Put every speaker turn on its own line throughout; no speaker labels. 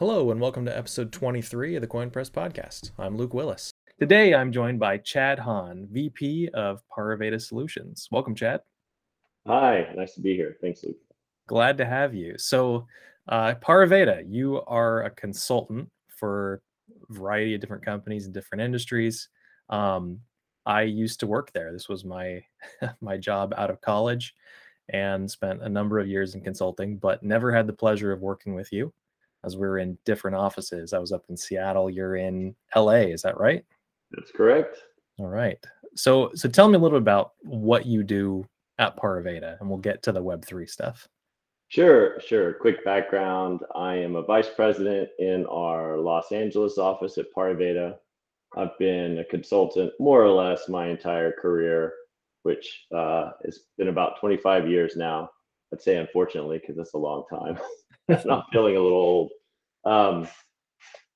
Hello, and welcome to episode 23 of the Koin Press Podcast. I'm Luke Willis. Today, I'm joined by Chad Hahn, VP of Pariveda Solutions. Welcome, Chad.
Hi, nice to be here. Thanks, Luke.
Glad to have you. So, uh, Pariveda, you are a consultant for a variety of different companies and different industries. Um, I used to work there. This was my my job out of college, and spent a number of years in consulting, but never had the pleasure of working with you as we were in different offices. I was up in Seattle. You're in LA. Is that right?
That's correct.
All right. So so tell me a little bit about what you do at Pariveda, and we'll get to the Web three stuff.
Sure, sure. Quick background. I am a vice president in our Los Angeles office at Pariveda. I've been a consultant more or less my entire career, which uh, has been about 25 years now. I'd say unfortunately, because that's a long time. I'm feeling a little old. Um,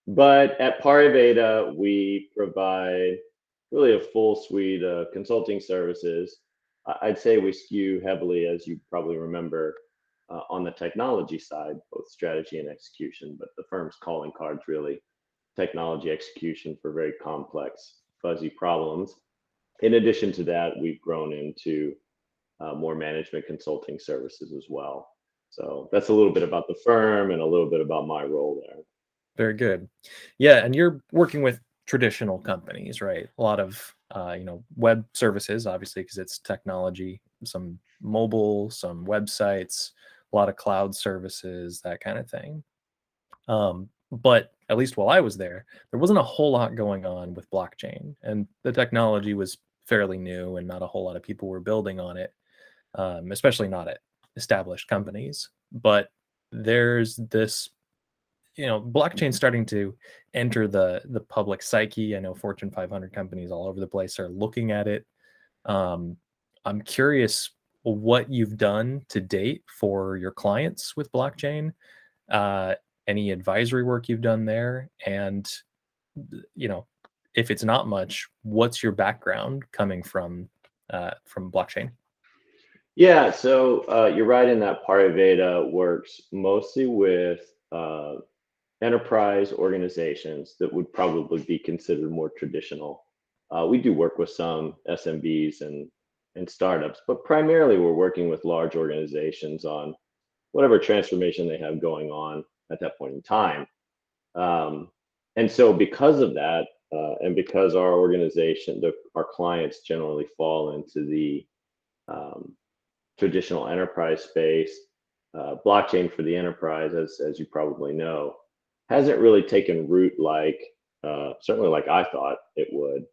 but at Pariveda, we provide really a full suite of consulting services. I'd say we skew heavily, as you probably remember, uh, on the technology side, both strategy and execution. But the firm's calling cards really technology execution for very complex, fuzzy problems. In addition to that, we've grown into uh, more management consulting services as well. So that's a little bit about the firm and a little bit about my role there.
Very good. Yeah, and you're working with traditional companies, right? A lot of uh, you know web services, obviously, because it's technology. Some mobile, some websites, a lot of cloud services, that kind of thing. Um, but at least while I was there, there wasn't a whole lot going on with blockchain, and the technology was fairly new, and not a whole lot of people were building on it, um, especially not at established companies. But there's this you know blockchain starting to enter the the public psyche. I know fortune 500 companies all over the place are looking at it. Um, i'm curious what you've done to date for your clients with blockchain uh, any advisory work you've done there and you know if it's not much what's your background coming from uh, from blockchain
yeah so uh, you're right in that Pariveda works mostly with uh, enterprise organizations that would probably be considered more traditional. Uh, we do work with some SMBs and and startups, but primarily we're working with large organizations on whatever transformation they have going on at that point in time. Um, and so, because of that, uh, and because our organization, the, our clients generally fall into the um, traditional enterprise space, uh, blockchain for the enterprise, as as you probably know, hasn't really taken root like uh, certainly like I thought it would.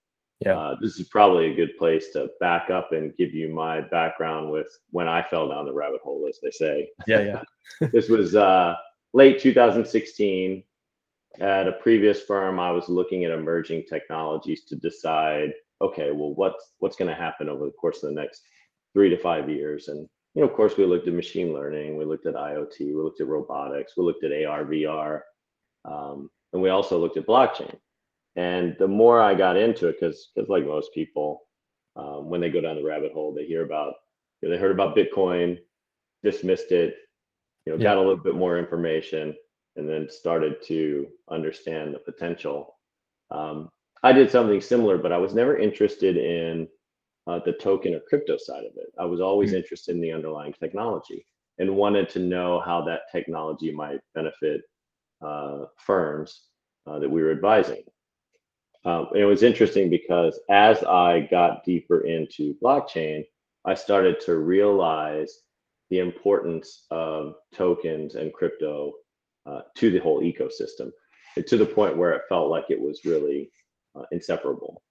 Yeah. Uh, this is probably a good place to back up and give you my background with when I fell down the rabbit hole, as they say.
Yeah, yeah.
this was uh, late 2016. At a previous firm, I was looking at emerging technologies to decide, okay, well, what's what's going to happen over the course of the next three to five years? And you know, of course, we looked at machine learning, we looked at IoT, we looked at robotics, we looked at AR, VR um, and we also looked at blockchain. And the more I got into it, because because like most people, um, when they go down the rabbit hole, they hear about you know, they heard about Bitcoin, dismissed it, you know, yeah. got a little bit more information, and then started to understand the potential. Um, I did something similar, but I was never interested in uh, the token or crypto side of it. I was always mm-hmm. interested in the underlying technology and wanted to know how that technology might benefit uh, firms uh, that we were advising. Um, it was interesting because as I got deeper into blockchain, I started to realize the importance of tokens and crypto uh, to the whole ecosystem, to the point where it felt like it was really uh, inseparable.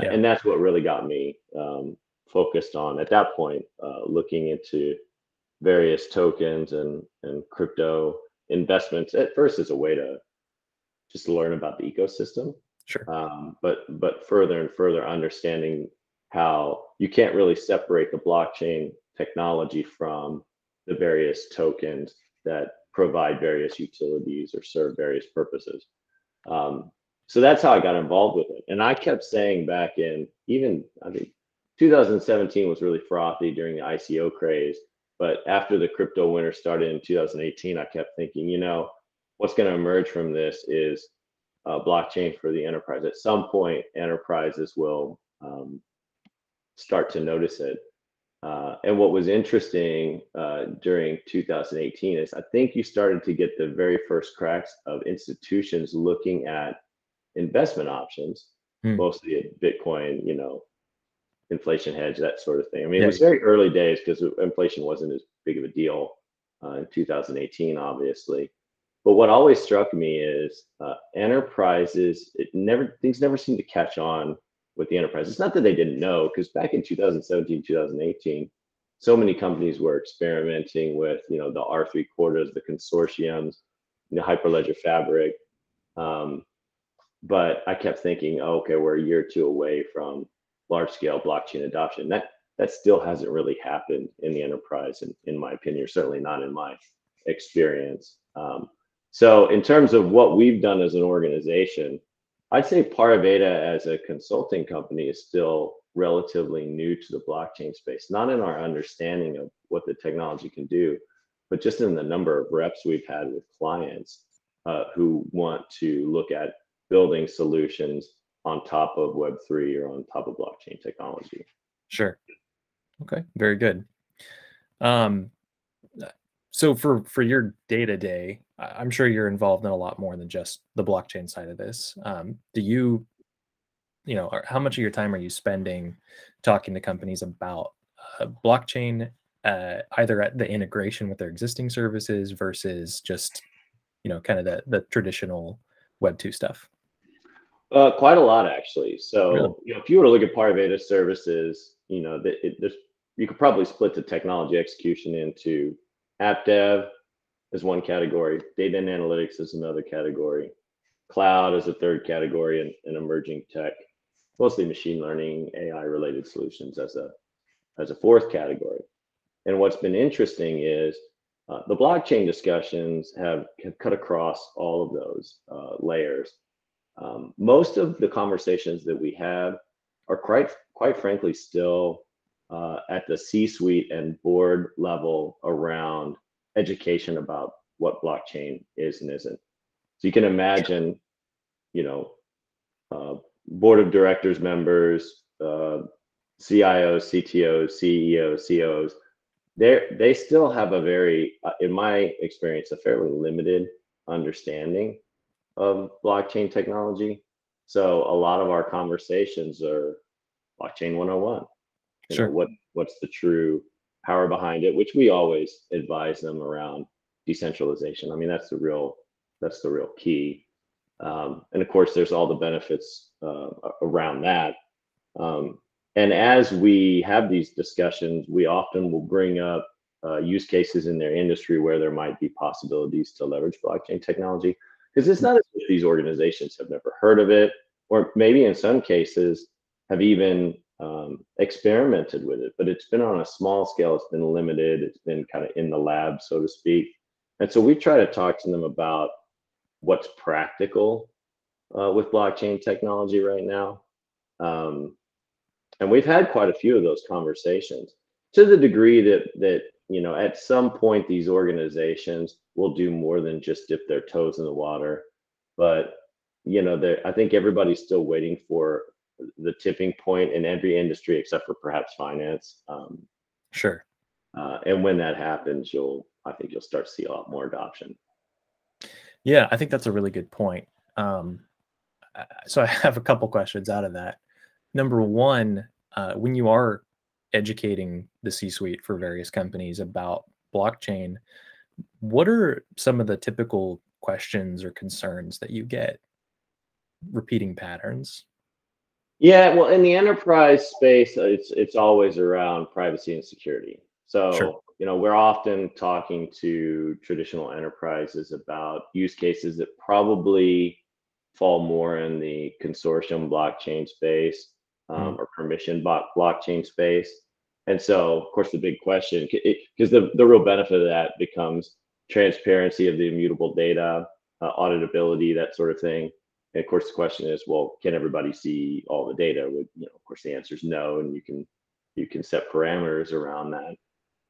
Yeah. And that's what really got me um, focused on at that point, uh, looking into various tokens and, and crypto investments at first as a way to just learn about the ecosystem.
Sure.
Um, but but further and further understanding how you can't really separate the blockchain technology from the various tokens that provide various utilities or serve various purposes. Um, so that's how I got involved with it. And I kept saying back in even I think 2017 was really frothy during the ICO craze. But after the crypto winter started in 2018, I kept thinking, you know, what's going to emerge from this is uh, blockchain for the enterprise. At some point, enterprises will um, start to notice it. Uh, and what was interesting uh, during 2018 is I think you started to get the very first cracks of institutions looking at investment options, hmm. mostly Bitcoin, you know, inflation hedge, that sort of thing. I mean, yeah. it was very early days because inflation wasn't as big of a deal uh, in 2018, obviously. But what always struck me is uh, enterprises. It never things never seem to catch on with the enterprise. It's not that they didn't know, because back in 2017, 2018, so many companies were experimenting with, you know, the R3 Cordas, the consortiums, the Hyperledger Fabric. Um, but I kept thinking, oh, okay, we're a year or two away from large scale blockchain adoption. That that still hasn't really happened in the enterprise, in, in my opinion, certainly not in my experience. Um, so in terms of what we've done as an organization, I'd say Pariveda as a consulting company is still relatively new to the blockchain space, not in our understanding of what the technology can do, but just in the number of reps we've had with clients uh, who want to look at building solutions on top of Web3 or on top of blockchain technology.
Sure. Okay, very good. Um, so for for your day to day, I'm sure you're involved in a lot more than just the blockchain side of this. Um, do you, you know, how much of your time are you spending talking to companies about uh, blockchain, uh, either at the integration with their existing services versus just, you know, kind of the the traditional Web two stuff?
Uh, quite a lot actually. So really? you know, if you were to look at Pariveda services, you know, that it, there's you could probably split the technology execution into app dev is one category, data and analytics is another category, cloud is a third category, and, and emerging tech, mostly machine learning, AI related solutions as a as a fourth category. And what's been interesting is uh, the blockchain discussions have, have cut across all of those uh, layers. Um, most of the conversations that we have are quite, quite frankly, still uh, at the C-suite and board level around education about what blockchain is and isn't. So you can imagine, you know, uh, board of directors members, uh, CIOs, CTOs, CEOs, COs, they they still have a very, uh, in my experience, a fairly limited understanding of blockchain technology. So a lot of our conversations are blockchain 101. You sure. Know, what what's the true power behind it, which we always advise them around decentralization. I mean, that's the real that's the real key. Um, and of course, there's all the benefits uh, around that. Um, and as we have these discussions, we often will bring up uh, use cases in their industry where there might be possibilities to leverage blockchain technology. Because it's not as if these organizations have never heard of it, or maybe in some cases have even um, experimented with it, but it's been on a small scale. It's been limited. It's been kind of in the lab, so to speak. And so we try to talk to them about what's practical uh, with blockchain technology right now. Um, and we've had quite a few of those conversations to the degree that that you know at some point these organizations will do more than just dip their toes in the water but you know i think everybody's still waiting for the tipping point in every industry except for perhaps finance. Um,
sure.
Uh, and when that happens, you'll I think you'll start to see a lot more adoption.
Yeah, I think that's a really good point. Um, so I have a couple questions out of that. Number one, uh, when you are educating the C-suite for various companies about blockchain, what are some of the typical questions or concerns that you get? Repeating patterns.
Yeah, well, in the enterprise space, it's it's always around privacy and security. So, sure. you know, we're often talking to traditional enterprises about use cases that probably fall more in the consortium blockchain space um, mm. or permission block blockchain space. And so, of course, the big question, because the, the real benefit of that becomes transparency of the immutable data, uh, auditability, that sort of thing. And of course, the question is, well, can everybody see all the data? With you know, of course, the answer is no, and you can you can set parameters around that.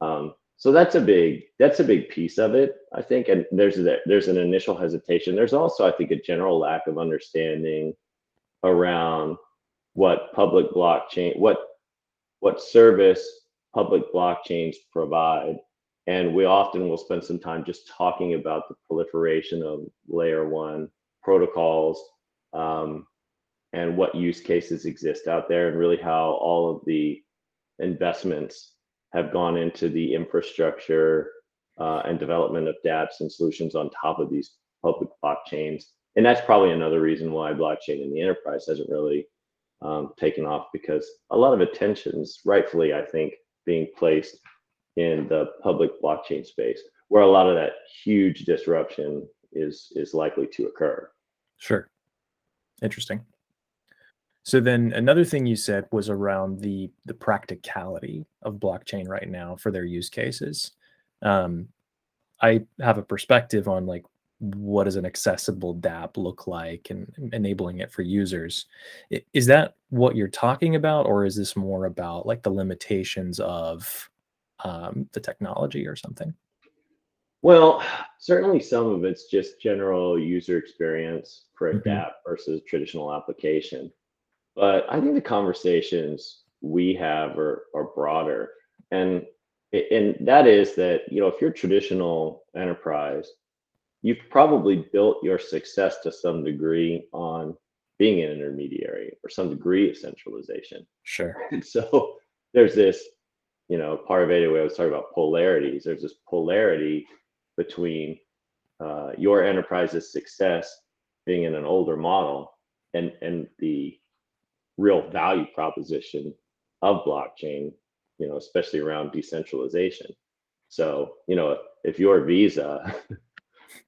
Um, so that's a big that's a big piece of it i think and there's a, there's an initial hesitation there's also i think a general lack of understanding around what public blockchain what what service public blockchains provide and we often will spend some time just talking about the proliferation of layer one protocols um, and what use cases exist out there and really how all of the investments have gone into the infrastructure uh, and development of dApps and solutions on top of these public blockchains. And that's probably another reason why blockchain in the enterprise hasn't really um, taken off because a lot of attention's rightfully, I think, being placed in the public blockchain space, where a lot of that huge disruption is is likely to occur.
Sure. Interesting. So then another thing you said was around the the practicality of blockchain right now for their use cases. Um, I have a perspective on like what does an accessible dApp look like and enabling it for users. Is that what you're talking about, or is this more about like the limitations of um, the technology or something?
Well, certainly some of it's just general user experience for a mm-hmm. dApp versus traditional application. But I think the conversations we have are, are broader. And and that is that, you know, if you're traditional enterprise, you've probably built your success to some degree on being an intermediary or some degree of centralization.
Sure.
And so there's this, you know, part of it, I was talking about polarities. There's this polarity between uh, your enterprise's success being in an older model and and the real value proposition of blockchain, you know, especially around decentralization. So, you know, if you're Visa,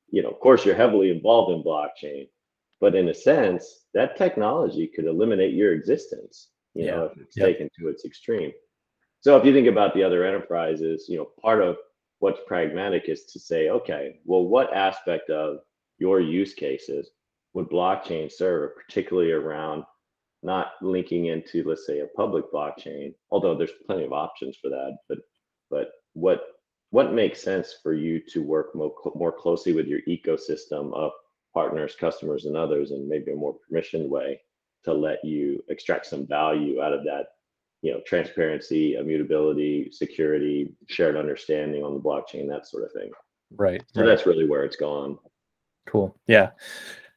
you know, of course you're heavily involved in blockchain, but in a sense, that technology could eliminate your existence, you yeah. know, if it's taken to its extreme. So if you think about the other enterprises, you know, part of what's pragmatic is to say, okay, well, what aspect of your use cases would blockchain serve, particularly around not linking into let's say a public blockchain although there's plenty of options for that but but what what makes sense for you to work more, more closely with your ecosystem of partners customers and others in maybe a more permissioned way to let you extract some value out of that you know transparency immutability security shared understanding on the blockchain that sort of thing
right
so
right.
that's really where it's gone
cool yeah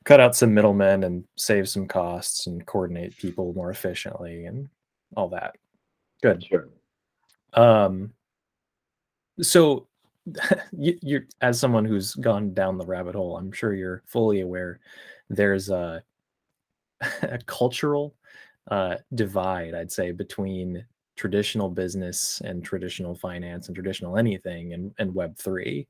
cut out some middlemen and save some costs and coordinate people more efficiently and all that. Good.
Sure.
Um, so you, you're as someone who's gone down the rabbit hole, I'm sure you're fully aware there's a, a cultural uh, divide, I'd say, between traditional business and traditional finance and traditional anything and, and Web three,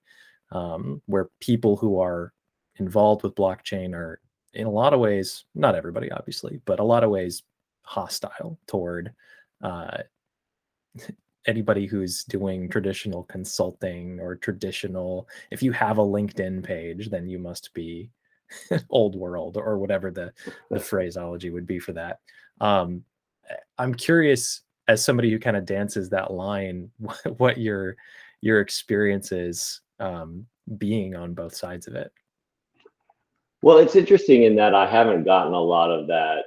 um, where people who are involved with blockchain are in a lot of ways not everybody obviously but a lot of ways hostile toward uh, anybody who's doing traditional consulting or traditional if you have a linkedin page then you must be old world or whatever the the phraseology would be for that. Um, i'm curious as somebody who kind of dances that line what your your experience is um, being on both sides of it.
Well, it's interesting in that I haven't gotten a lot of that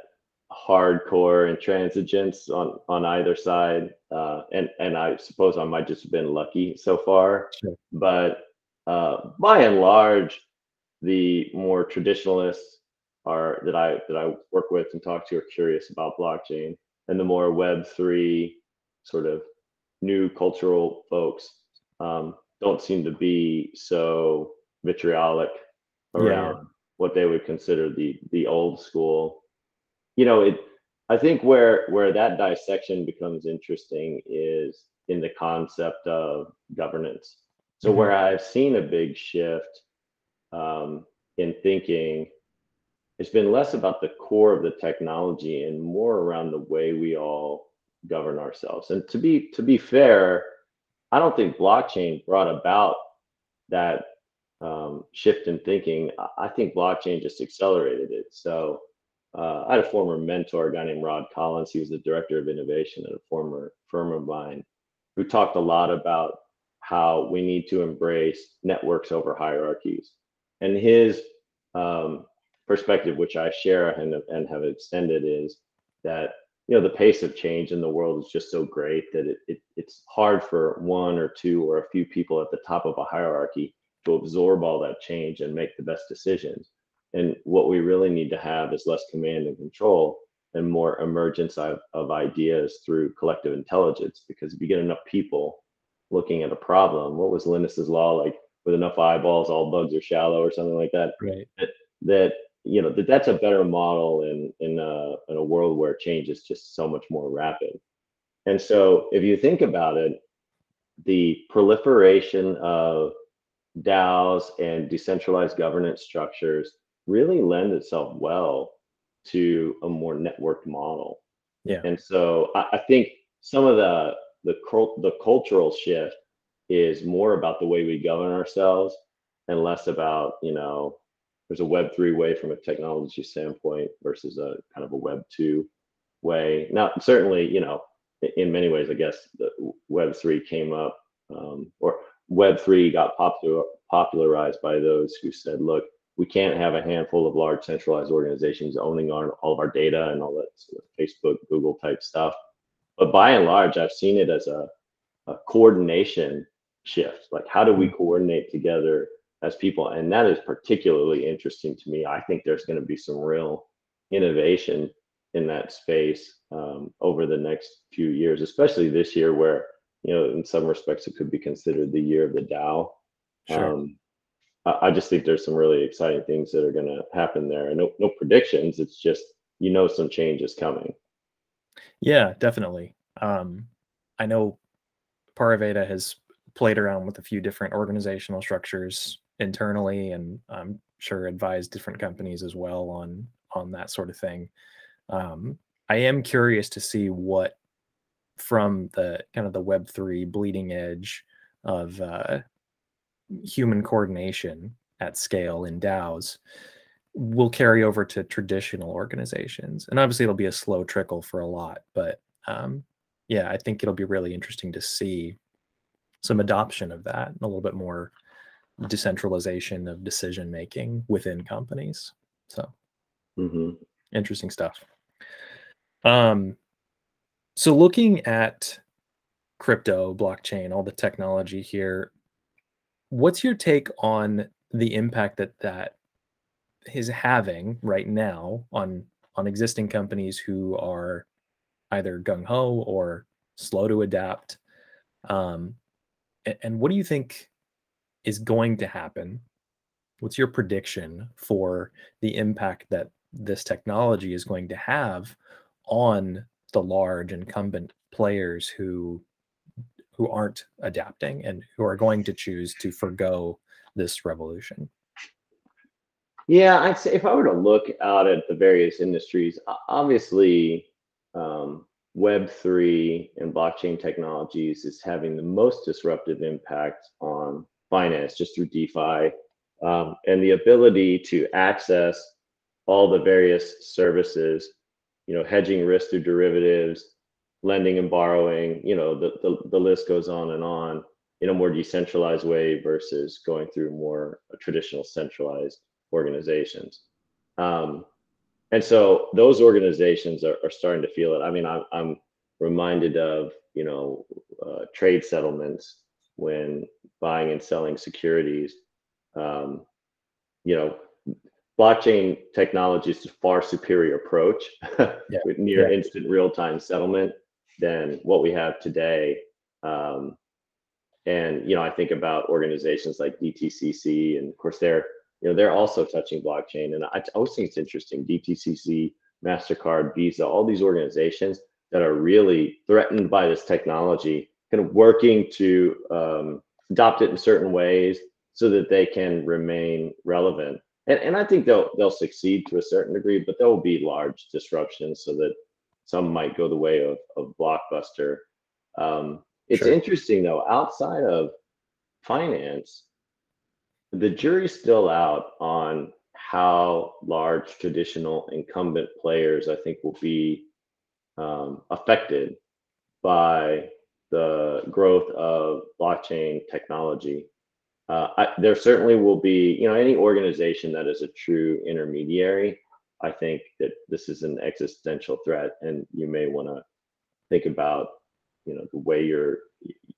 hardcore intransigence on on either side, uh, and and I suppose I might just have been lucky so far. Sure. But uh, by and large, the more traditionalists are that I that I work with and talk to are curious about blockchain, and the more Web three sort of new cultural folks um, don't seem to be so vitriolic around. Yeah what they would consider the the old school you know it i think where where that dissection becomes interesting is in the concept of governance so mm-hmm. where i've seen a big shift um, in thinking it's been less about the core of the technology and more around the way we all govern ourselves and to be to be fair i don't think blockchain brought about that um, shift in thinking, I think blockchain just accelerated it. So uh, I had a former mentor, a guy named Rod Collins. He was the director of innovation at a former firm of mine who talked a lot about how we need to embrace networks over hierarchies. And his um, perspective, which I share and, and have extended, is that you know the pace of change in the world is just so great that it, it, it's hard for one or two or a few people at the top of a hierarchy to absorb all that change and make the best decisions. And what we really need to have is less command and control and more emergence of, of ideas through collective intelligence. Because if you get enough people looking at a problem, what was Linus's law like? With enough eyeballs, all bugs are shallow, or something like that.
Right.
That, that you know that that's a better model in in a, in a world where change is just so much more rapid. And so, if you think about it, the proliferation of DAOs and decentralized governance structures really lend itself well to a more networked model.
Yeah.
And so I, I think some of the the the cultural shift is more about the way we govern ourselves and less about you know there's a web 3 way from a technology standpoint versus a kind of a web 2 way now certainly you know in many ways i guess the web 3 came up um, or web 3 got popular popularized by those who said look we can't have a handful of large centralized organizations owning our, all of our data and all that sort of Facebook, Google type stuff. But by and large, I've seen it as a, a coordination shift. Like, how do we mm. coordinate together as people? And that is particularly interesting to me. I think there's going to be some real innovation in that space um, over the next few years, especially this year, where you know, in some respects, it could be considered the year of the DAO.
Sure. Um,
I just think there's some really exciting things that are going to happen there. And no, no predictions. It's just you know some change is coming.
Yeah, definitely. Um, I know Pariveda has played around with a few different organizational structures internally, and I'm sure advised different companies as well on on that sort of thing. Um, I am curious to see what from the kind of the Web three bleeding edge of uh, human coordination at scale in DAOs will carry over to traditional organizations. And obviously, it'll be a slow trickle for a lot, but um, yeah, I think it'll be really interesting to see some adoption of that and a little bit more decentralization of decision making within companies. So,
mm-hmm.
interesting stuff. Um, so looking at crypto, blockchain, all the technology here, what's your take on the impact that that is having right now on on existing companies who are either gung ho or slow to adapt? Um, and, and what do you think is going to happen? What's your prediction for the impact that this technology is going to have on the large incumbent players who who aren't adapting and who are going to choose to forego this revolution?
Yeah, I'd say if I were to look out at the various industries, obviously um, Web3 and blockchain technologies is having the most disruptive impact on finance just through DeFi um, and the ability to access all the various services, you know, hedging risk through derivatives, lending and borrowing, you know, the, the, the list goes on and on in a more decentralized way versus going through more traditional centralized organizations. Um, and so those organizations are, are starting to feel it. I mean, I'm, I'm reminded of, you know, uh, trade settlements when buying and selling securities. Um, you know, blockchain technology is a far superior approach yeah. with near yeah. instant real time settlement than what we have today. Um, and you know, I think about organizations like DTCC, and of course, they're you know they're also touching blockchain. And I, I always think it's interesting. DTCC, Mastercard, Visa, all these organizations that are really threatened by this technology, kind of working to um, adopt it in certain ways so that they can remain relevant. And, and I think they'll they'll succeed to a certain degree, but there will be large disruptions so that some might go the way of, of Blockbuster. Um, it's sure. interesting though, outside of finance, the jury's still out on how large traditional incumbent players, I think, will be um, affected by the growth of blockchain technology, uh, I, there certainly will be, you know, any organization that is a true intermediary. I think that this is an existential threat, and you may want to think about, you know, the way your,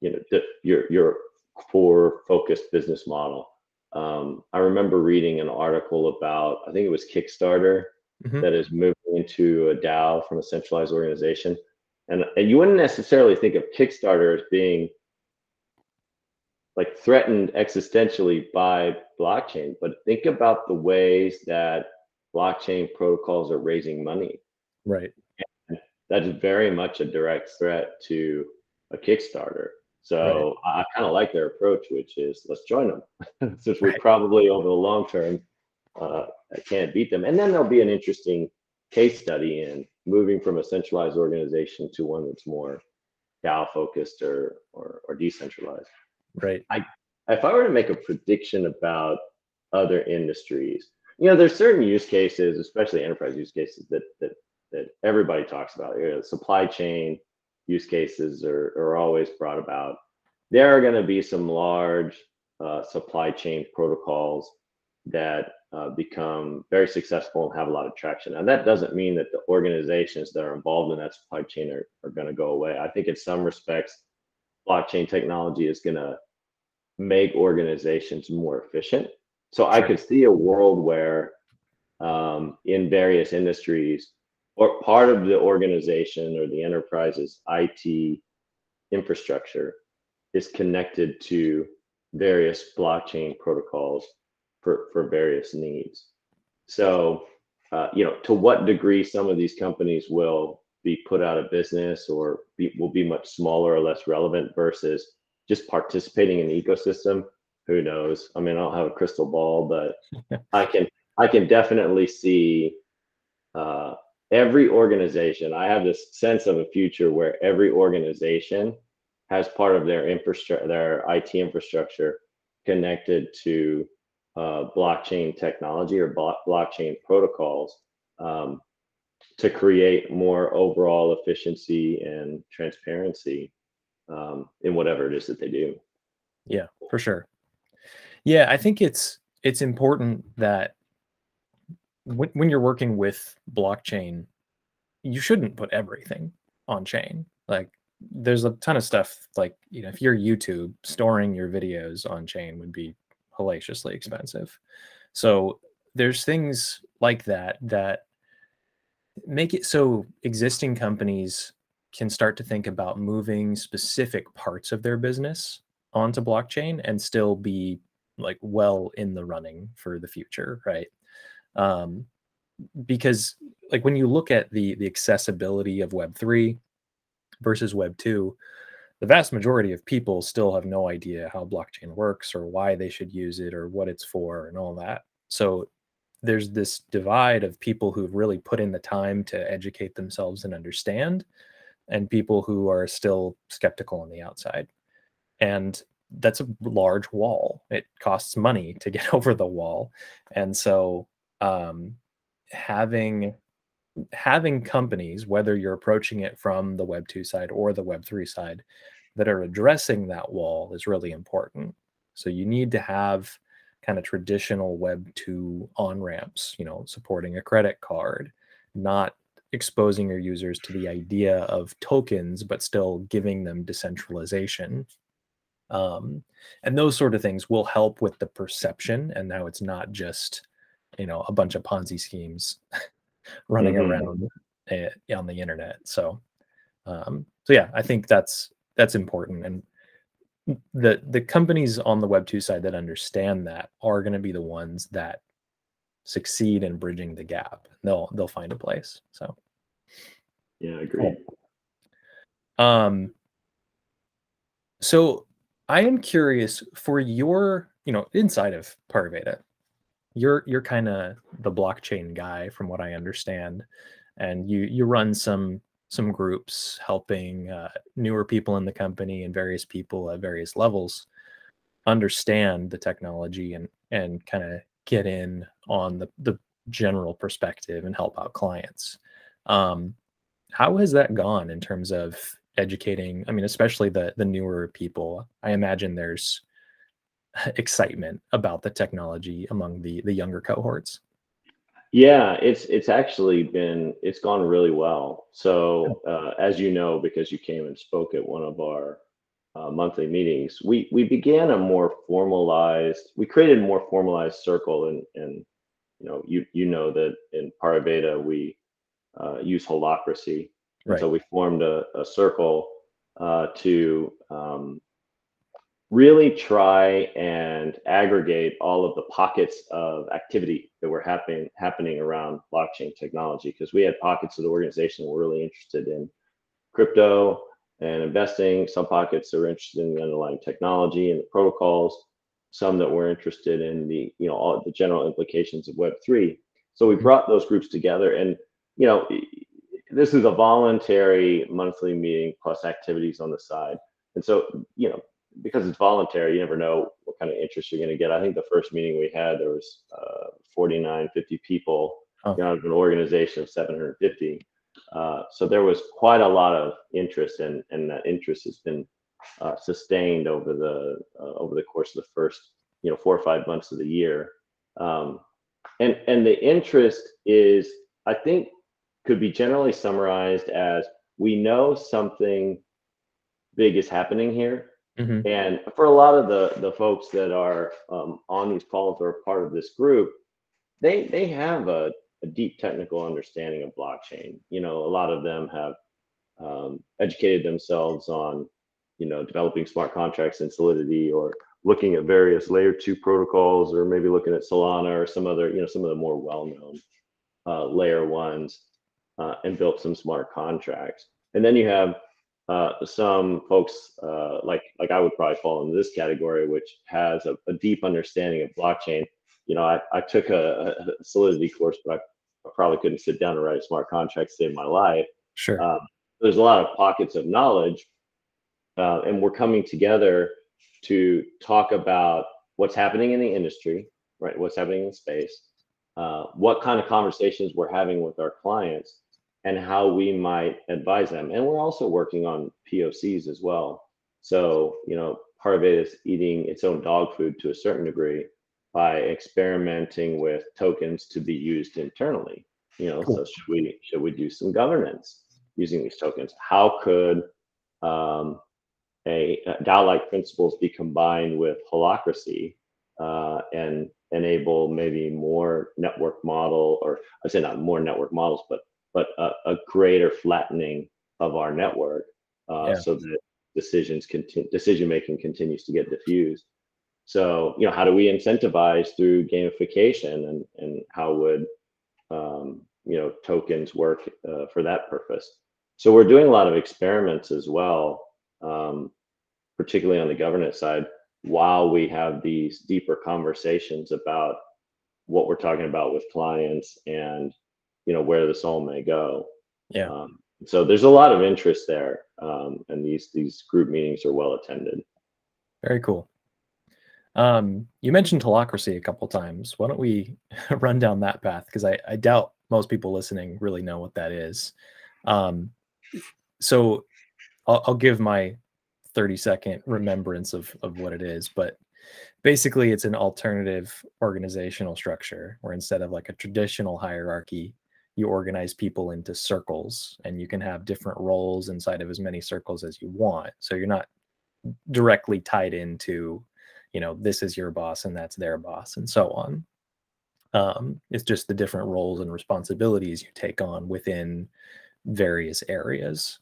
you know, your your core focused business model. Um, I remember reading an article about, I think it was Kickstarter, mm-hmm. that is moving into a DAO from a centralized organization. And, and you wouldn't necessarily think of Kickstarter as being like threatened existentially by blockchain, but think about the ways that blockchain protocols are raising money.
Right.
And that is very much a direct threat to a Kickstarter. So right. I, I kind of like their approach, which is let's join them, since we right. probably over the long term uh, can't beat them. And then there'll be an interesting case study in moving from a centralized organization to one that's more DAO focused or, or, or decentralized.
Right.
I, if I were to make a prediction about other industries, you know, there's certain use cases, especially enterprise use cases that that that everybody talks about. You know, supply chain use cases are, are always brought about. There are going to be some large uh, supply chain protocols that uh, become very successful and have a lot of traction. And that doesn't mean that the organizations that are involved in that supply chain are, are going to go away. I think in some respects, blockchain technology is going to make organizations more efficient. So. I could see a world where um, in various industries, or part of the organization or the enterprise's IT infrastructure is connected to various blockchain protocols for, for various needs. So, uh, you know, to what degree some of these companies will be put out of business or be, will be much smaller or less relevant versus just participating in the ecosystem, who knows? I mean, I don't have a crystal ball, but I can I can definitely see uh, every organization. I have this sense of a future where every organization has part of their infrastructure, their IT infrastructure connected to uh, blockchain technology or blo- blockchain protocols um, to create more overall efficiency and transparency um, in whatever it is that they do.
Yeah, for sure. Yeah, I think it's it's important that when, when you're working with blockchain, you shouldn't put everything on chain. Like there's a ton of stuff like you know if you're YouTube storing your videos on chain would be hellaciously expensive. So there's things like that that make it so existing companies can start to think about moving specific parts of their business onto blockchain and still be like well in the running for the future right um, because like when you look at the the accessibility of web 3 versus web 2 the vast majority of people still have no idea how blockchain works or why they should use it or what it's for and all that. So there's this divide of people who've really put in the time to educate themselves and understand, and people who are still skeptical on the outside. And that's a large wall. It costs money to get over the wall. And so um, having having companies, whether you're approaching it from the Web 2 side or the Web 3 side, that are addressing that wall is really important. So you need to have kind of traditional Web 2 on ramps, you know, supporting a credit card, not exposing your users to the idea of tokens, but still giving them decentralization. Um, and those sort of things will help with the perception. And now it's not just, you know, a bunch of Ponzi schemes running mm-hmm. around uh, on the internet. So, um, so yeah, I think that's that's important. And the the companies on the Web two side that understand that are going to be the ones that succeed in bridging the gap. They'll they'll find a place. So,
yeah, I agree.
Um. So I am curious for your, you know, inside of Pariveda, you're you're kind of the blockchain guy from what I understand, and you you run some some groups helping uh, newer people in the company and various people at various levels understand the technology and and kind of get in on the the general perspective and help out clients. Um, how has that gone in terms of educating i mean especially the the newer people i imagine there's excitement about the technology among the the younger cohorts.
Yeah it's it's actually been it's gone really well. So uh, as you know because you came and spoke at one of our uh, monthly meetings we we began a more formalized we created a more formalized circle and and you know you you know that in Pariveda we uh, use holacracy right. so we formed a, a circle uh, to um, really try and aggregate all of the pockets of activity that were happening happening around blockchain technology because we had pockets of the organization that were really interested in crypto and investing some pockets that were interested in the underlying technology and the protocols some that were interested in the you know all the general implications of web3 so we mm-hmm. brought those groups together and you know this is a voluntary monthly meeting plus activities on the side and so you know because it's voluntary, you never know what kind of interest you're going to get. I think the first meeting we had, there was uh, 49, 50 people oh. you know, out of an organization of 750. Uh, so there was quite a lot of interest, and and that interest has been uh, sustained over the uh, over the course of the first you know four or five months of the year. Um, and and the interest is, I think, could be generally summarized as we know something big is happening here Mm-hmm. And for a lot of the the folks that are um, on these calls or part of this group, they they have a, a, deep technical understanding of blockchain. You know, a lot of them have um, educated themselves on, you know, developing smart contracts in Solidity or looking at various layer two protocols or maybe looking at Solana or some other, you know, some of the more well-known uh, layer ones uh, and built some smart contracts. And then you have uh, some folks uh, like like I would probably fall into this category, which has a, a deep understanding of blockchain. You know, I, I took a, a Solidity course, but I, probably couldn't sit down and write a smart contract to save my life.
Sure. Um,
there's a lot of pockets of knowledge, uh, and we're coming together to talk about what's happening in the industry, right? What's happening in space, uh, what kind of conversations we're having with our clients, and how we might advise them. And we're also working on POCs as well. So, you know, part of it is eating its own dog food to a certain degree by experimenting with tokens to be used internally. You know, cool. so should we should we do some governance using these tokens? How could um, a, a DAO-like principles be combined with holacracy uh, and enable maybe more network model, or I say not more network models, but but a, a greater flattening of our network uh, yeah. so that decisions continue decision making continues to get diffused so you know how do we incentivize through gamification and and how would um, you know tokens work uh, for that purpose so we're doing a lot of experiments as well um, particularly on the governance side while we have these deeper conversations about what we're talking about with clients and you know where this all may go.
Yeah. Um,
so there's a lot of interest there, um, and these these group meetings are well attended.
Very cool. Um, you mentioned holacracy a couple times. Why don't we run down that path? Because I, I doubt most people listening really know what that is. Um, so I'll, I'll give my 30 second remembrance of, of what it is, but basically it's an alternative organizational structure where instead of like a traditional hierarchy, you organize people into circles and you can have different roles inside of as many circles as you want. So you're not directly tied into you know this is your boss and that's their boss and so on. Um, it's just the different roles and responsibilities you take on within various areas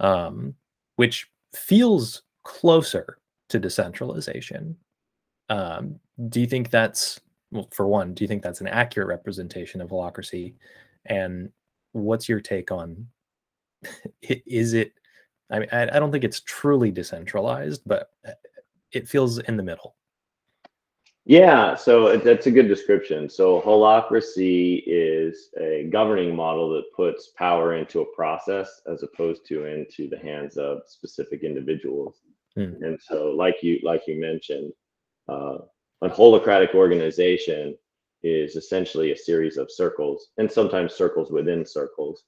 um, which feels closer to decentralization. Um, do you think that's well for one do you think that's an accurate representation of holacracy and what's your take on is it i mean I, don't think it's truly decentralized but uh, it feels in the middle.
Yeah so that's a good description. So holacracy is a governing model that puts power into a process as opposed to into the hands of specific individuals. Hmm. and so like you like you mentioned uh, a holacratic organization is essentially a series of circles and sometimes circles within circles.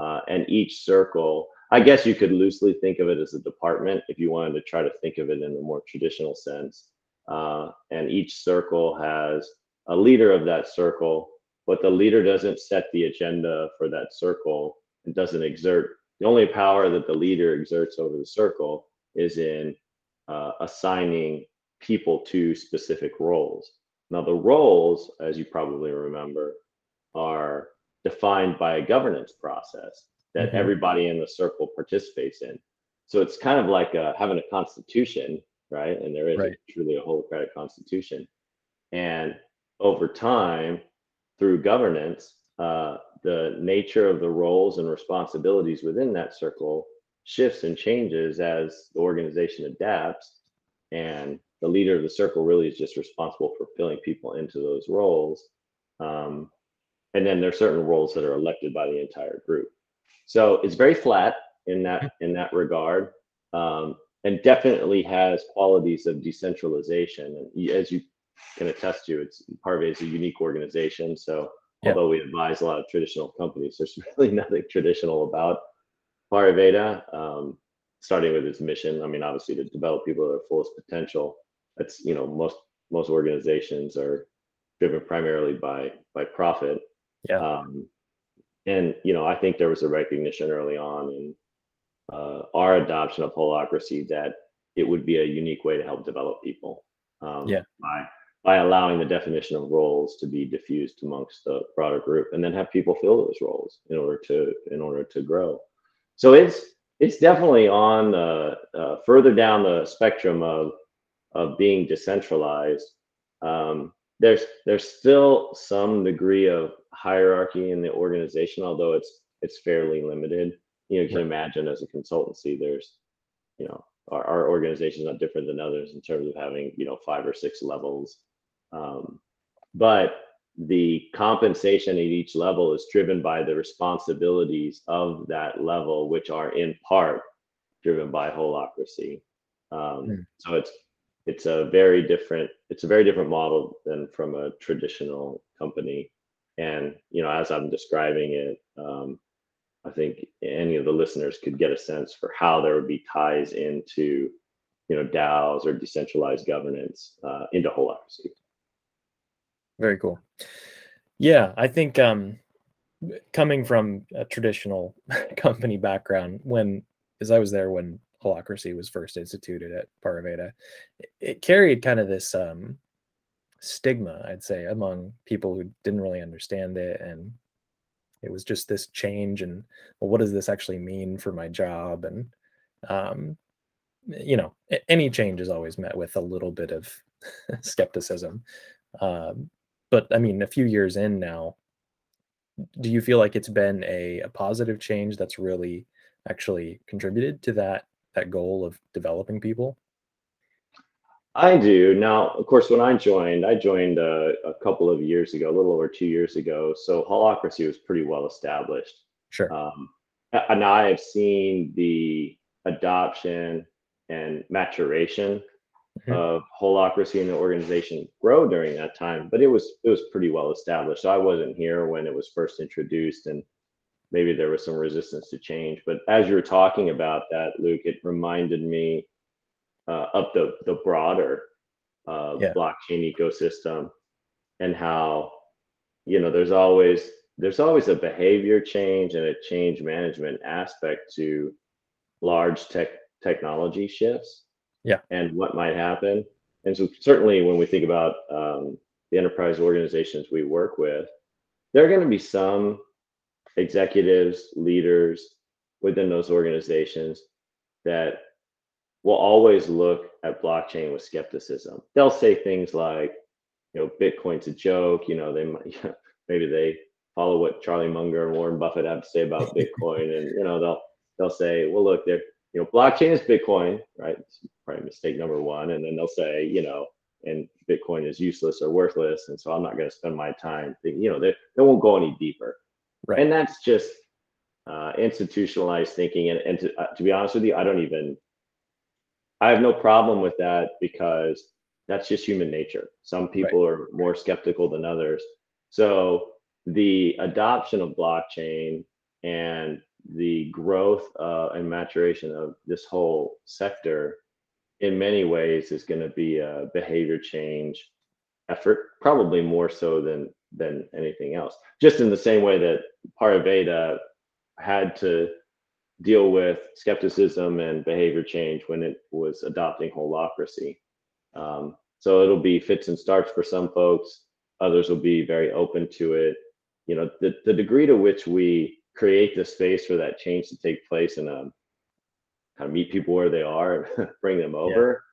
Uh, and each circle, I guess you could loosely think of it as a department if you wanted to try to think of it in a more traditional sense. Uh, and each circle has a leader of that circle, but the leader doesn't set the agenda for that circle. It doesn't exert the only power that the leader exerts over the circle is in uh, assigning people to specific roles. Now, the roles, as you probably remember, are defined by a governance process that mm-hmm. everybody in the circle participates in. So it's kind of like uh, having a constitution, right? And there is right. a, truly a holacratic constitution. And over time, through governance, uh, the nature of the roles and responsibilities within that circle shifts and changes as the organization adapts. And the leader of the circle really is just responsible for filling people into those roles. Um, and then there are certain roles that are elected by the entire group. So it's very flat in that in that regard, um, and definitely has qualities of decentralization. And as you can attest to, it's Parve is a unique organization. So although we advise a lot of traditional companies, there's really nothing traditional about Pariveda. Um, starting with its mission, I mean, obviously to develop people at their fullest potential. That's you know most most organizations are driven primarily by by profit.
Yeah. Um,
and you know, I think there was a recognition early on in uh, our adoption of holacracy that it would be a unique way to help develop people.
Um, yeah.
By by allowing the definition of roles to be diffused amongst the broader group, and then have people fill those roles in order to in order to grow. So it's it's definitely on the uh, further down the spectrum of of being decentralized. Um, there's there's still some degree of hierarchy in the organization, although it's it's fairly limited. You know, you can imagine as a consultancy, there's you know our, our organization is not different than others in terms of having you know five or six levels um, but the compensation at each level is driven by the responsibilities of that level, which are in part driven by holacracy. Um, mm. So it's it's a very different it's a very different model than from a traditional company. And you know, as I'm describing it, um, I think any of the listeners could get a sense for how there would be ties into you know DAOs or decentralized governance uh, into holacracy.
Very cool. Yeah, I think um, coming from a traditional company background, when as I was there when holacracy was first instituted at Pariveda, it, it carried kind of this um, stigma, I'd say, among people who didn't really understand it, and it was just this change. And well, what does this actually mean for my job? And um, you know, any change is always met with a little bit of skepticism. Um, but I mean, a few years in now, do you feel like it's been a, a positive change that's really actually contributed to that that goal of developing people?
I do. Now, of course, when I joined, I joined a, a, couple of years ago, a little over two years ago. So holacracy was pretty well established.
Sure.
Um, and I have seen the adoption and maturation mm-hmm. of holacracy in the organization grow during that time, but it was it was pretty well established. So I wasn't here when it was first introduced, and maybe there was some resistance to change. But as you were talking about that, Luke, it reminded me uh, of the the broader uh, yeah. blockchain ecosystem and how you know there's always there's always a behavior change and a change management aspect to large tech technology shifts
yeah
and what might happen and so certainly when we think about um, the enterprise organizations we work with there are going to be some executives leaders within those organizations that will always look at blockchain with skepticism they'll say things like you know bitcoin's a joke you know they might maybe they follow what charlie munger and warren buffett have to say about bitcoin and you know they'll they'll say well look they're you know, blockchain is Bitcoin, right? It's probably mistake number one. And then they'll say, you know, and Bitcoin is useless or worthless. And so I'm not going to spend my time thinking, you know, they, they won't go any deeper.
Right.
And that's just uh, institutionalized thinking. And, and to, uh, to be honest with you, I don't even, I have no problem with that because that's just human nature. Some people right. are more skeptical than others. So the adoption of blockchain and the growth uh, and maturation of this whole sector in many ways is going to be a behavior change effort, probably more so than than anything else. Just in the same way that Pariveda had to deal with skepticism and behavior change when it was adopting holacracy. Um, so it'll be fits and starts for some folks. Others will be very open to it. You know, the, the degree to which we create the space for that change to take place and um, kind of meet people where they are and bring them over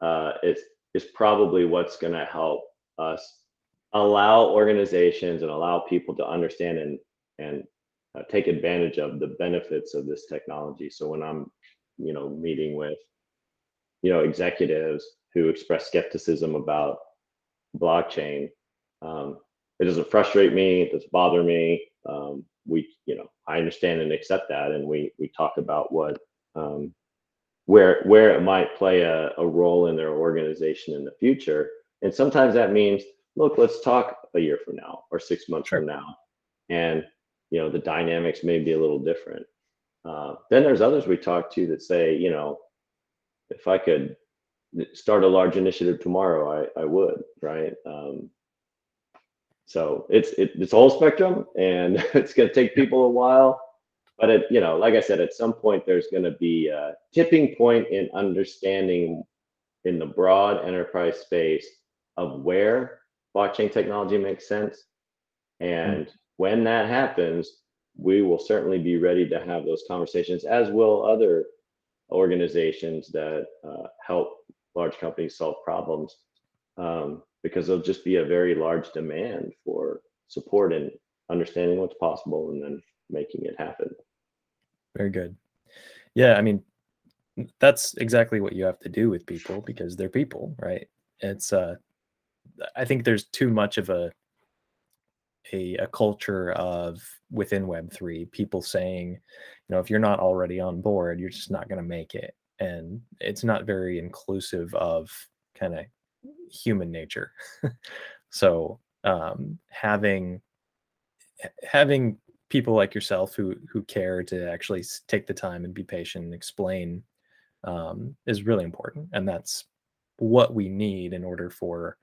yeah. uh, is, is probably what's going to help us allow organizations and allow people to understand and, and uh, take advantage of the benefits of this technology. So when I'm, you know, meeting with, you know, executives who express skepticism about blockchain, um, it doesn't frustrate me. It doesn't bother me. Um, we, you know, I understand and accept that, and we we talk about what um, where where it might play a, a role in their organization in the future. And sometimes that means, look, let's talk a year from now or six months sure. from now, and you know the dynamics may be a little different. Uh, then there's others we talk to that say, you know, if I could start a large initiative tomorrow, I, I would, right? Um, so it's it, it's whole spectrum, and it's going to take people a while. But it, you know, like I said, at some point there's going to be a tipping point in understanding in the broad enterprise space of where blockchain technology makes sense, and mm when that happens, we will certainly be ready to have those conversations, as will other organizations that uh, help large companies solve problems, um, because there'll just be a very large demand for support and understanding what's possible and then making it happen.
Very good. Yeah, I mean, that's exactly what you have to do with people because they're people, right? It's uh I think there's too much of a a, a culture of within web3 people saying you know if you're not already on board you're just not going to make it. And it's not very inclusive of kind of human nature. So um, having having people like yourself who who care to actually take the time and be patient and explain um, is really important. And that's what we need in order for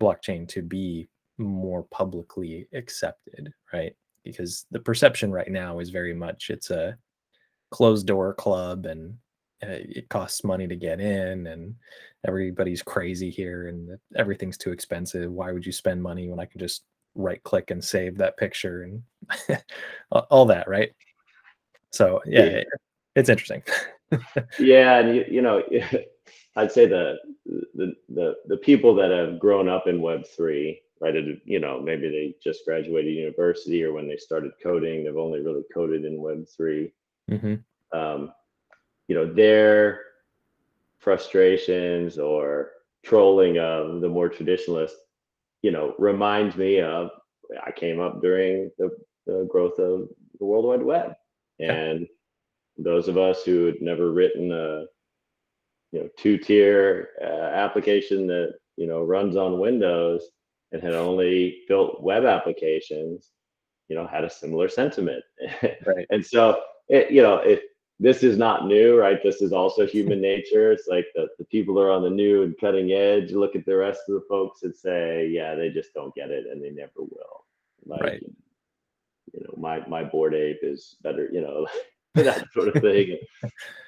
blockchain to be more publicly accepted, right? Because the perception right now is very much it's a closed door club and uh, it costs money to get in and everybody's crazy here and everything's too expensive. Why would you spend money when I can just right click and save that picture and all that, right? So yeah, yeah. it's interesting.
yeah, and you, you know, I'd say the, the the the people that have grown up in Web three right? It, you know, maybe they just graduated university or when they started coding, they've only really coded in Web 3. Mm-hmm. Um, you know, their frustrations or trolling of the more traditionalist, you know, reminds me of I came up during the, the growth of the World Wide Web. And those of us who had never written a you know two tier uh, application that you know runs on Windows and had only built web applications, you know, had a similar sentiment. Right. and so, it, you know, if this is not new, right? This is also human nature. It's like the, the people that are on the new and cutting edge look at the rest of the folks and say, yeah, they just don't get it and they never will. Like, right. you know, my, my Bored Ape is better, you know, that sort of thing.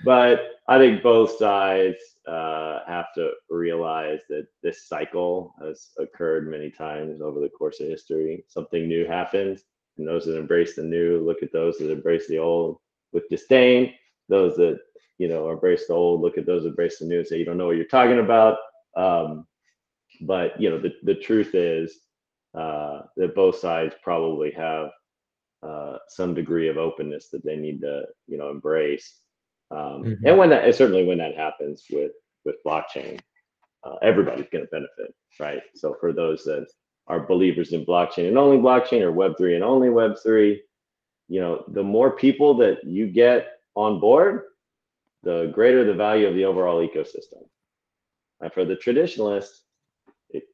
but I think both sides uh, have to realize that this cycle has occurred many times over the course of history. Something new happens, and those that embrace the new look at those that embrace the old with disdain. Those that you know embrace the old look at those that embrace the new and say you don't know what you're talking about. Um, but you know the the truth is uh, that both sides probably have uh, some degree of openness that they need to you know embrace. Um, mm-hmm. and when that certainly when that happens with with blockchain uh, everybody's going to benefit right? So for those that are believers in blockchain and only blockchain or web3 and only web3 you know the more people that you get on board the greater the value of the overall ecosystem. And for the traditionalists it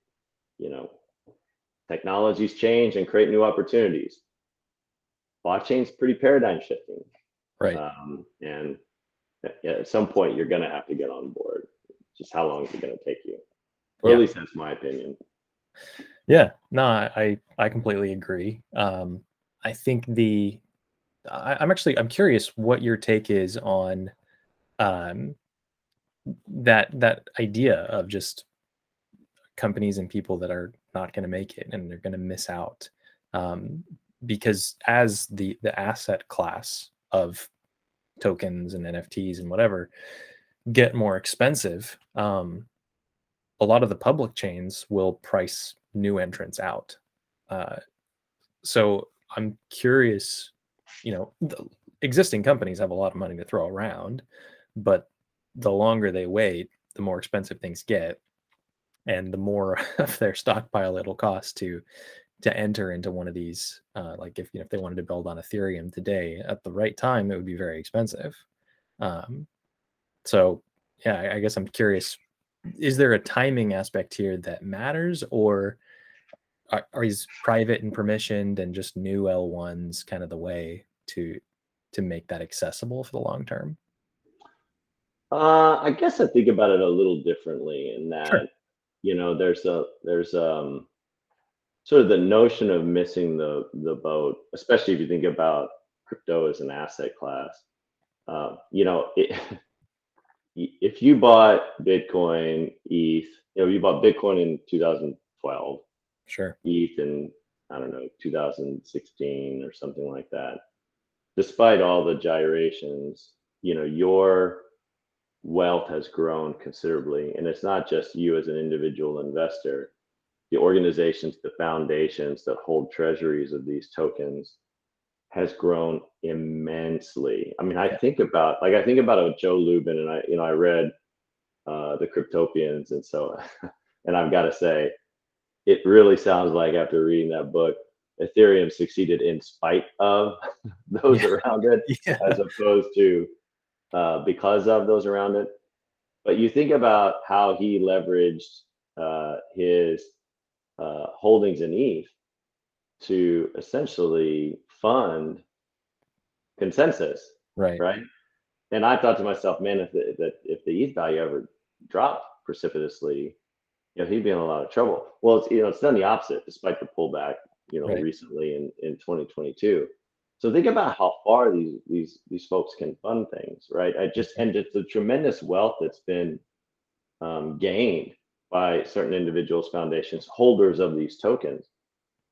you know technologies change and create new opportunities blockchain's pretty paradigm shifting.
Right.
Um, and at some point, you're going to have to get on board. Just how long is it going to take you? Or
Yeah.
at least that's my opinion.
Yeah, no, I I completely agree. Um, I think the I, I'm actually I'm curious what your take is on um, that that idea of just companies and people that are not going to make it and they're going to miss out um, because as the the asset class of tokens and NFTs and whatever get more expensive, um, a lot of the public chains will price new entrants out. Uh, so I'm curious, you know, existing companies have a lot of money to throw around, but the longer they wait, the more expensive things get, and the more of their stockpile it'll cost to to enter into one of these. Uh, like if you know if they wanted to build on Ethereum today at the right time, it would be very expensive. Um, so yeah, I, guess I'm curious is there a timing aspect here that matters or are, are these private and permissioned and just new l1s kind of the way to to make that accessible for the long term
Uh, I guess I think about it a little differently in that,
Sure.
you know, there's a there's um sort of the notion of missing the the boat, especially if you think about crypto as an asset class. Uh, you know, it, if you bought Bitcoin, ETH, you know, you bought Bitcoin in 2012,
sure
ETH in I don't know 2016 or something like that. Despite all the gyrations, you know, your wealth has grown considerably, and it's not just you as an individual investor. The organizations, the foundations that hold treasuries of these tokens has grown immensely. I mean, I think about like I think about a Joe Lubin, and I you know I read uh, the Cryptopians, and so and I've got to say, it really sounds like after reading that book, Ethereum succeeded in spite of those
Yeah.
around it,
yeah
as opposed to uh, because of those around it. But you think about how he leveraged uh, his uh, holdings in ETH to essentially fund ConsenSys,
right
right? And I thought to myself, man, if the, that if the ETH value ever dropped precipitously, you know, he'd be in a lot of trouble. Well, it's you know, it's done the opposite, despite the pullback, you know,
Right.
recently in in 2022. So think about how far these these these folks can fund things, right? I just and just the tremendous wealth that's been um, gained by certain individuals, foundations, holders of these tokens.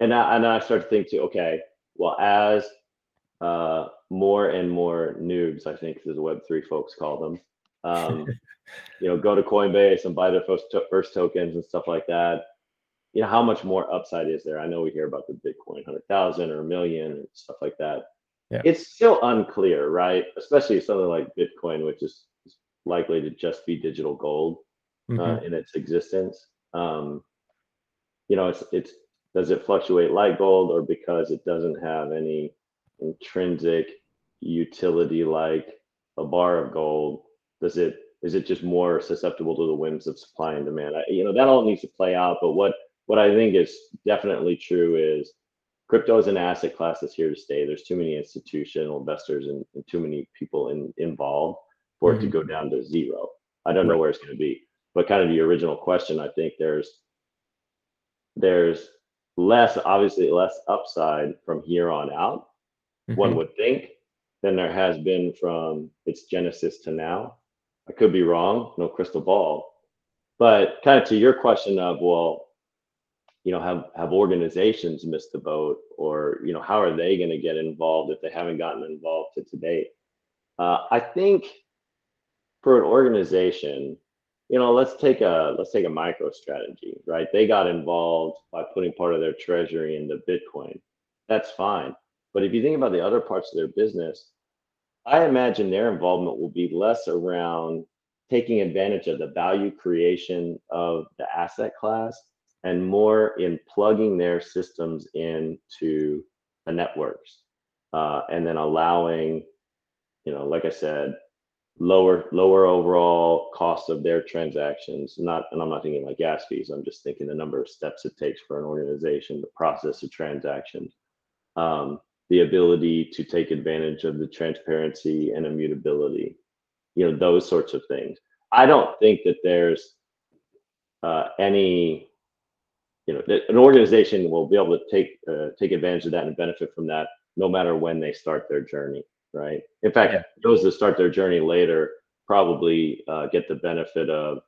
And I, and I start to think too, okay, well, as uh, more and more noobs, I think is Web three folks call them, um, you know, go to Coinbase and buy their first, to- first tokens and stuff like that. You know, how much more upside is there? I know we hear about the Bitcoin hundred thousand or a million and stuff like that.
Yeah.
It's still unclear, right? Especially something like Bitcoin, which is likely to just be digital gold
Mhm.
uh, in its existence. Um, you know, it's it's does it fluctuate like gold or because it doesn't have any intrinsic utility like a bar of gold? Does it is it just more susceptible to the whims of supply and demand? I, you know, that all needs to play out. But what what I think is definitely true is crypto is an asset class that's here to stay. There's too many institutional investors and, and too many people in, involved for it to
Mhm.
go down to zero. I don't know where it's going to be but kind of the original question i think there's there's less obviously less upside from here on out one
Mhm.
would think than there has been from its genesis to now. I could be wrong no crystal ball. But kind of to your question of well you know have have organizations missed the boat? Or you know how are they going to get involved if they haven't gotten involved to, to date? Uh, i think for an organization you know let's take a let's take a MicroStrategy right? They got involved by putting part of their treasury into bitcoin. That's fine. But if you think about the other parts of their business i imagine their involvement will be less around taking advantage of the value creation of the asset class and more in plugging their systems into the networks uh, and then allowing you know like i said lower lower overall cost of their transactions not and i'm not thinking like gas fees i'm just thinking the number of steps it takes for an organization to process a transaction um, the ability to take advantage of the transparency and immutability, you know, those sorts of things. I don't think that there's uh, any, you know, an organization will be able to take uh, take advantage of that and benefit from that no matter when they start their journey, right? In fact, yeah. those that start their journey later probably uh, get the benefit of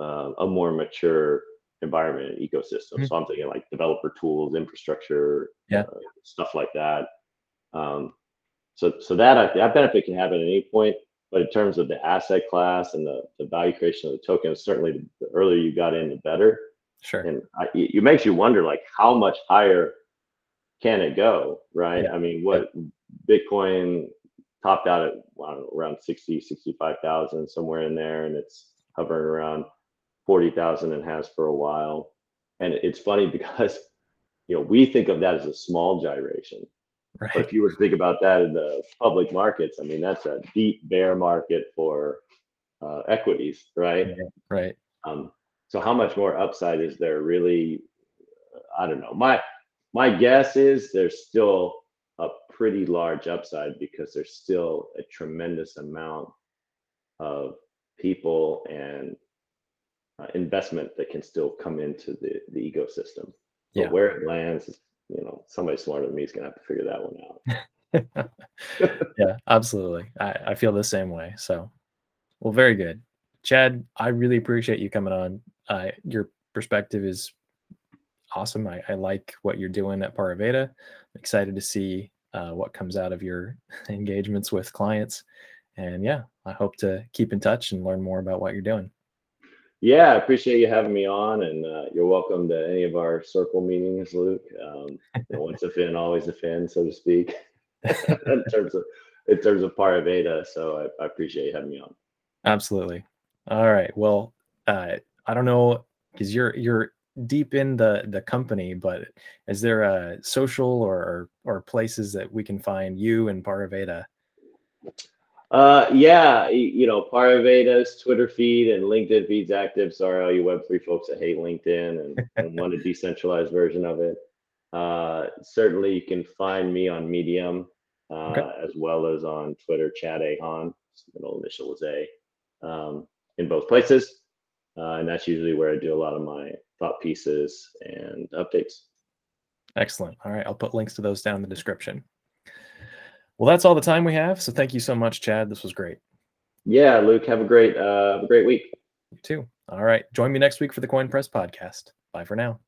uh, a more mature environment and ecosystem. Mm-hmm. So I'm thinking like developer tools, infrastructure,
yeah,
uh, stuff like that. Um, so so that that benefit can happen at any point. But in terms of the asset class and the, the value creation of the token, certainly the earlier you got in, the better.
Sure.
And I, it makes you wonder like how much higher can it go, right? Yeah. I mean, what. Bitcoin topped out at know, around 60, 65,000, somewhere in there, and it's hovering around 40,000 and has for a while. And it's funny because, you know, we think of that as a small gyration. Right. But if you were to think about that in the public markets, I mean, that's a deep bear market for uh, equities, right?
Yeah, right.
Um, so how much more upside is there really? I don't know. My my guess is there's still pretty large upside because there's still a tremendous amount of people and uh, investment that can still come into the, the ecosystem. But yeah. where it lands, you know, somebody smarter than me is going to have to figure that
one out. yeah, absolutely. I, I feel the same way. So, well, very good. Chad, I really appreciate you coming on. Uh, your perspective is awesome. I, I like what you're doing at Pariveda. I'm excited to see uh, what comes out of your engagements with clients. And yeah, I hope to keep in touch and learn more about what you're doing.
Yeah, I appreciate you having me on, and uh, you're welcome to any of our circle meetings, Luke. Um, once a fin, always a fin, so to speak. in terms of in terms of Pariveda, so I, I, appreciate you having me on.
Absolutely. All right. Well, uh, I don't know because you're you're deep in the the company, but is there a social or or places that we can find you and Pariveda?
Uh, yeah, you know, Pariveda's Twitter feed and LinkedIn feed's active. Sorry, all you Web3 folks that hate LinkedIn and, and want a decentralized version of it. Uh, certainly, you can find me on Medium uh, okay. as well as on Twitter, Chad A. Hahn. Middle initial is A um, in both places. Uh, and that's usually where I do a lot of my thought pieces and updates.
Excellent. All right. I'll put links to those down in the description. Well, that's all the time we have. So thank you so much, Chad. This was great.
Yeah, Luke, have a great uh, have a great week.
You too. All right. Join me next week for the Koin Press podcast. Bye for now.